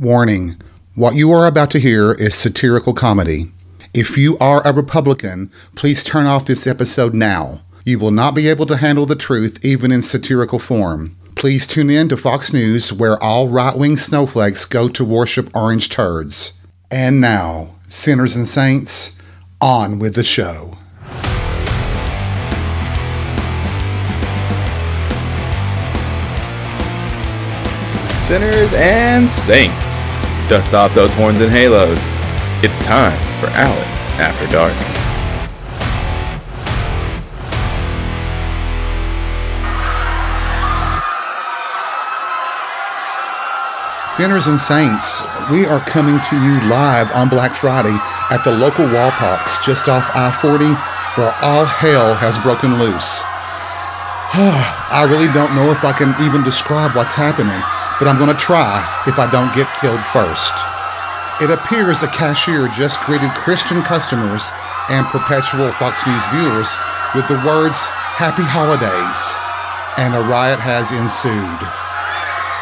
Warning What you are about to hear is satirical comedy. If you are a Republican, please turn off this episode now. You will not be able to handle the truth even in satirical form. Please tune in to Fox News, where all right wing snowflakes go to worship orange turds. And now, sinners and saints, on with the show. Sinners and saints, dust off those horns and halos. It's time for Allen After Dark. Sinners and Saints, we are coming to you live on Black Friday at the local Wallpox just off I 40, where all hell has broken loose. I really don't know if I can even describe what's happening, but I'm going to try if I don't get killed first. It appears the cashier just greeted Christian customers and perpetual Fox News viewers with the words, Happy Holidays, and a riot has ensued.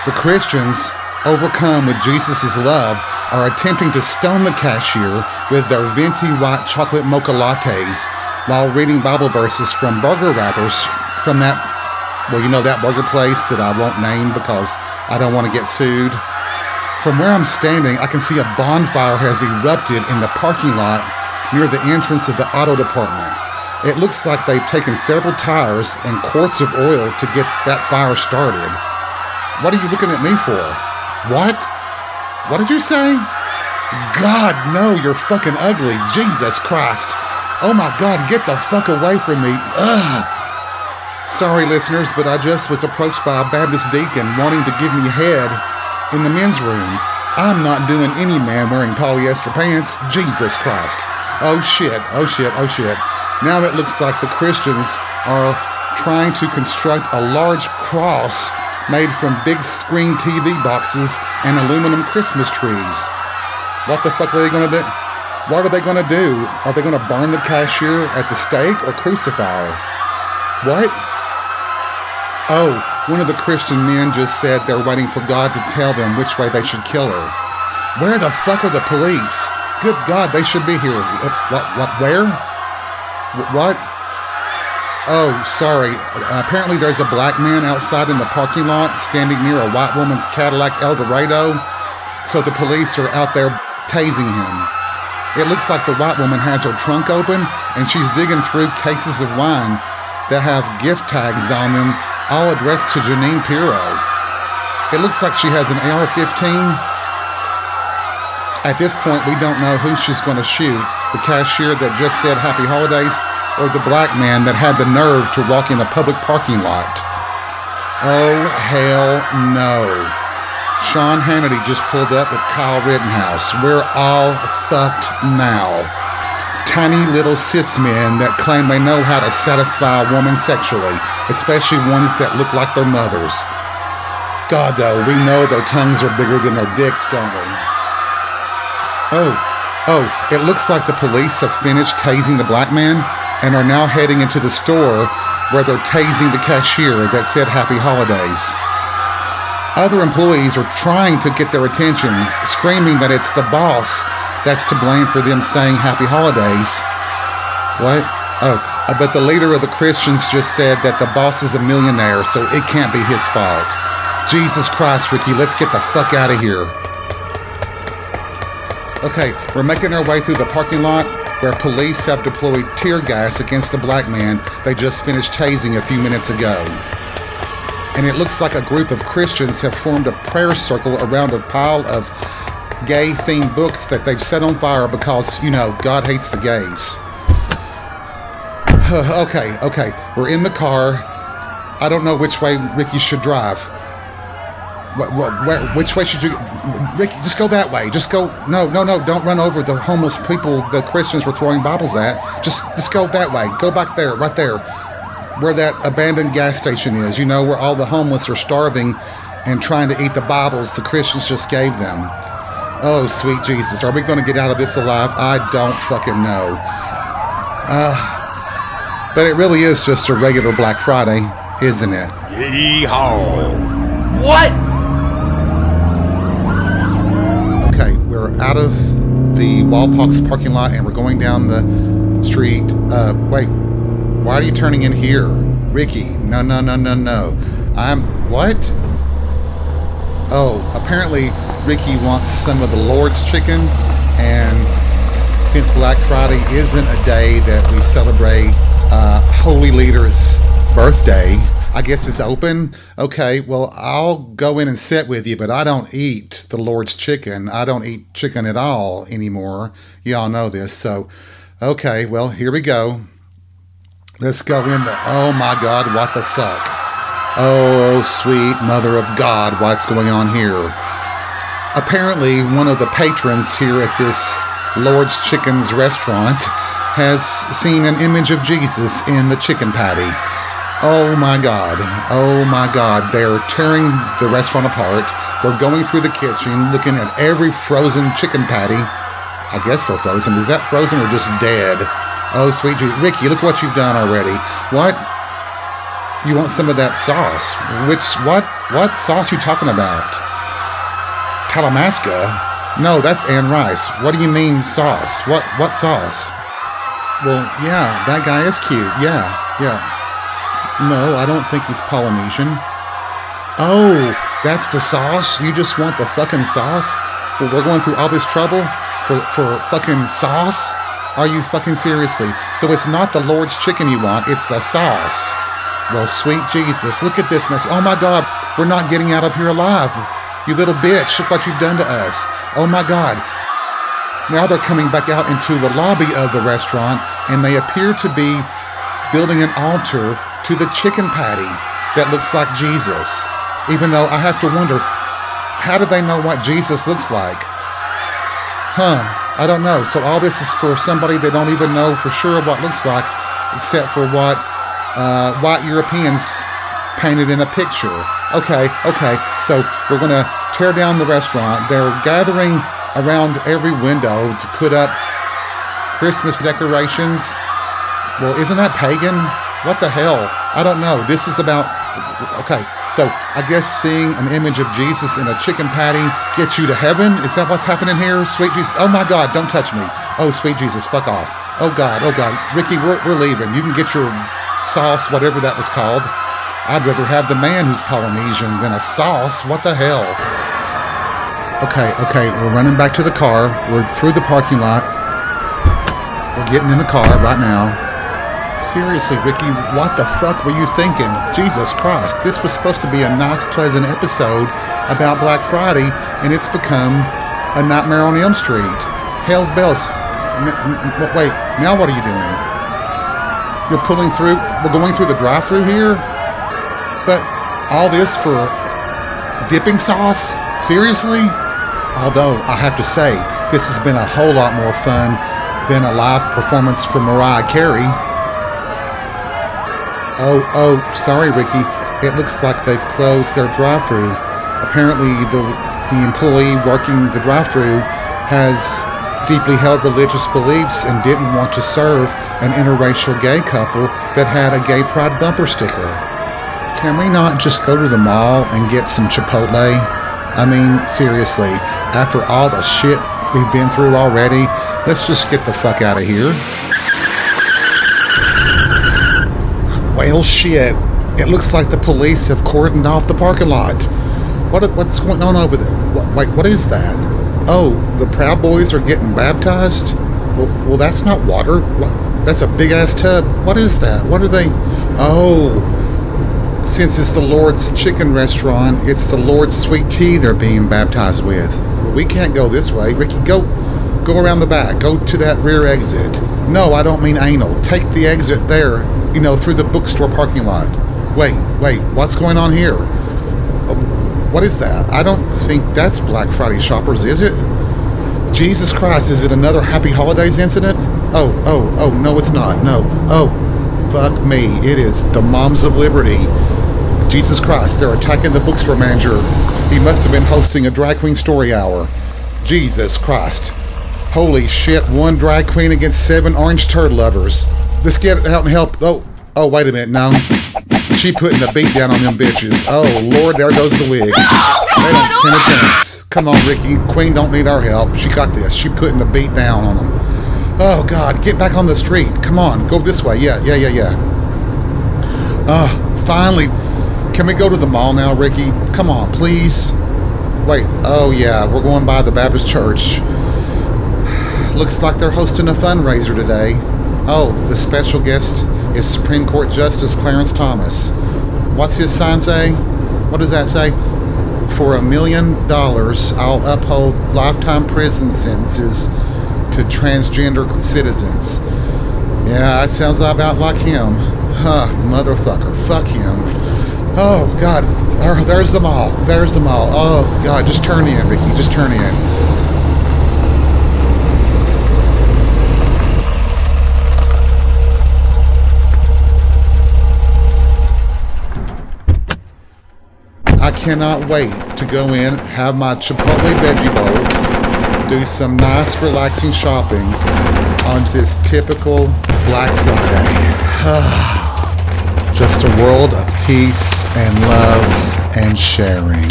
The Christians, overcome with Jesus' love, are attempting to stone the cashier with their venti white chocolate mocha lattes while reading Bible verses from burger wrappers from that, well, you know, that burger place that I won't name because I don't want to get sued. From where I'm standing, I can see a bonfire has erupted in the parking lot near the entrance of the auto department. It looks like they've taken several tires and quarts of oil to get that fire started. What are you looking at me for? What? What did you say? God, no, you're fucking ugly. Jesus Christ. Oh my God, get the fuck away from me. Ugh. Sorry, listeners, but I just was approached by a Baptist deacon wanting to give me head in the men's room. I'm not doing any man wearing polyester pants. Jesus Christ. Oh shit, oh shit, oh shit. Now it looks like the Christians are trying to construct a large cross made from big screen TV boxes and aluminum Christmas trees. What the fuck are they gonna do? What are they gonna do? Are they gonna burn the cashier at the stake or crucify her? What? Oh, one of the Christian men just said they're waiting for God to tell them which way they should kill her. Where the fuck are the police? Good God, they should be here. What? What? what where? What? Oh, sorry. Uh, apparently, there's a black man outside in the parking lot standing near a white woman's Cadillac Eldorado. So the police are out there tasing him. It looks like the white woman has her trunk open and she's digging through cases of wine that have gift tags on them, all addressed to Jeanine Pirro. It looks like she has an AR 15. At this point, we don't know who she's going to shoot the cashier that just said Happy Holidays or the black man that had the nerve to walk in a public parking lot. Oh, hell no. Sean Hannity just pulled up with Kyle Rittenhouse. We're all fucked now. Tiny little cis men that claim they know how to satisfy a woman sexually, especially ones that look like their mothers. God, though, we know their tongues are bigger than their dicks, don't we? Oh, oh, it looks like the police have finished tasing the black man and are now heading into the store where they're tasing the cashier that said Happy Holidays. Other employees are trying to get their attention, screaming that it's the boss that's to blame for them saying Happy Holidays. What? Oh, Uh, but the leader of the Christians just said that the boss is a millionaire, so it can't be his fault. Jesus Christ, Ricky, let's get the fuck out of here. Okay, we're making our way through the parking lot where police have deployed tear gas against the black man they just finished tasing a few minutes ago. And it looks like a group of Christians have formed a prayer circle around a pile of gay themed books that they've set on fire because, you know, God hates the gays. okay, okay, we're in the car. I don't know which way Ricky should drive. Where, which way should you, Ricky? Just go that way. Just go. No, no, no! Don't run over the homeless people the Christians were throwing Bibles at. Just, just go that way. Go back there, right there, where that abandoned gas station is. You know where all the homeless are starving and trying to eat the Bibles the Christians just gave them. Oh, sweet Jesus, are we going to get out of this alive? I don't fucking know. Uh, but it really is just a regular Black Friday, isn't it? Yeehaw! What? Okay, we're out of the Wallpox parking lot and we're going down the street. Uh, wait, why are you turning in here? Ricky, no, no, no, no, no. I'm. What? Oh, apparently Ricky wants some of the Lord's chicken, and since Black Friday isn't a day that we celebrate uh, holy leader's birthday, I guess it's open. Okay, well, I'll go in and sit with you, but I don't eat the Lord's chicken. I don't eat chicken at all anymore. Y'all know this. So, okay, well, here we go. Let's go in the. Oh my God, what the fuck? Oh, sweet mother of God, what's going on here? Apparently, one of the patrons here at this Lord's Chickens restaurant has seen an image of Jesus in the chicken patty. Oh my God. Oh my God. They're tearing the restaurant apart. They're going through the kitchen, looking at every frozen chicken patty. I guess they're frozen. Is that frozen or just dead? Oh, sweet Jesus. Ricky, look what you've done already. What? You want some of that sauce? Which, what? What sauce you talking about? Talamasca? No, that's Anne Rice. What do you mean sauce? What, what sauce? Well, yeah, that guy is cute. Yeah, yeah. No, I don't think he's Polynesian. Oh, that's the sauce? You just want the fucking sauce? Well, we're going through all this trouble for, for fucking sauce? Are you fucking seriously? So it's not the Lord's chicken you want, it's the sauce. Well, sweet Jesus, look at this mess. Oh my God, we're not getting out of here alive. You little bitch, look what you've done to us. Oh my God. Now they're coming back out into the lobby of the restaurant and they appear to be building an altar to the chicken patty that looks like Jesus. Even though I have to wonder, how do they know what Jesus looks like? Huh, I don't know. So all this is for somebody they don't even know for sure what looks like, except for what uh, white Europeans painted in a picture. Okay, okay. So we're gonna tear down the restaurant. They're gathering around every window to put up Christmas decorations. Well, isn't that pagan? What the hell? I don't know. This is about. Okay, so I guess seeing an image of Jesus in a chicken patty gets you to heaven? Is that what's happening here? Sweet Jesus. Oh my God, don't touch me. Oh, sweet Jesus, fuck off. Oh God, oh God. Ricky, we're, we're leaving. You can get your sauce, whatever that was called. I'd rather have the man who's Polynesian than a sauce. What the hell? Okay, okay, we're running back to the car. We're through the parking lot. We're getting in the car right now. Seriously, Ricky, what the fuck were you thinking? Jesus Christ, this was supposed to be a nice, pleasant episode about Black Friday, and it's become a Nightmare on Elm Street. Hell's bells. N- n- wait, now what are you doing? You're pulling through, we're going through the drive through here? But all this for dipping sauce? Seriously? Although, I have to say, this has been a whole lot more fun than a live performance from Mariah Carey. Oh, oh, sorry, Ricky. It looks like they've closed their drive through. Apparently, the, the employee working the drive through has deeply held religious beliefs and didn't want to serve an interracial gay couple that had a gay pride bumper sticker. Can we not just go to the mall and get some Chipotle? I mean, seriously, after all the shit we've been through already, let's just get the fuck out of here. Well, shit. It looks like the police have cordoned off the parking lot. What, what's going on over there? What, wait, what is that? Oh, the Proud Boys are getting baptized? Well, well that's not water. That's a big ass tub. What is that? What are they? Oh, since it's the Lord's Chicken Restaurant, it's the Lord's sweet tea they're being baptized with. We can't go this way. Ricky, go go around the back. Go to that rear exit. No, I don't mean anal. Take the exit there, you know, through the bookstore parking lot. Wait, wait, what's going on here? Uh, What is that? I don't think that's Black Friday shoppers, is it? Jesus Christ, is it another Happy Holidays incident? Oh, oh, oh, no, it's not. No. Oh, fuck me. It is the Moms of Liberty. Jesus Christ, they're attacking the bookstore manager. He must have been hosting a drag queen story hour. Jesus Christ. Holy shit, one drag queen against seven orange turd lovers. Let's get out and help. Oh, oh, wait a minute. No. She putting a beat down on them bitches. Oh, Lord, there goes the wig. They don't stand a chance. Come on, Ricky. Queen don't need our help. She got this. She putting the beat down on them. Oh God, get back on the street. Come on, go this way. Yeah, yeah, yeah, yeah. Uh, finally. Can we go to the mall now, Ricky? Come on, please. Wait. Oh yeah, we're going by the Baptist church. Looks like they're hosting a fundraiser today. Oh, the special guest is Supreme Court Justice Clarence Thomas. What's his sign say? What does that say? For a million dollars, I'll uphold lifetime prison sentences to transgender citizens. Yeah, that sounds about like him. Huh, motherfucker. Fuck him. Oh, God. There- There's the mall. There's the mall. Oh, God. Just turn in, Ricky. Just turn in. I cannot wait to go in, have my Chipotle veggie bowl, do some nice relaxing shopping on this typical Black Friday. Just a world of peace and love and sharing.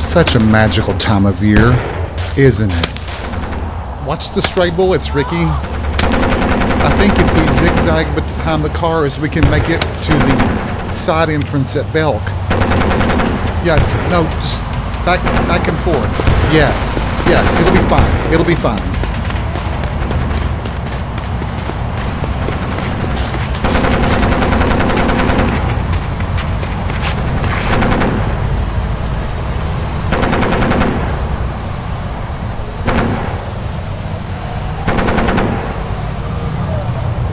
Such a magical time of year, isn't it? Watch the stray bullets, Ricky. I think if we zigzag behind the cars, we can make it to the side entrance at Belk. Yeah, no, just back back and forth. Yeah, yeah, it'll be fine. It'll be fine.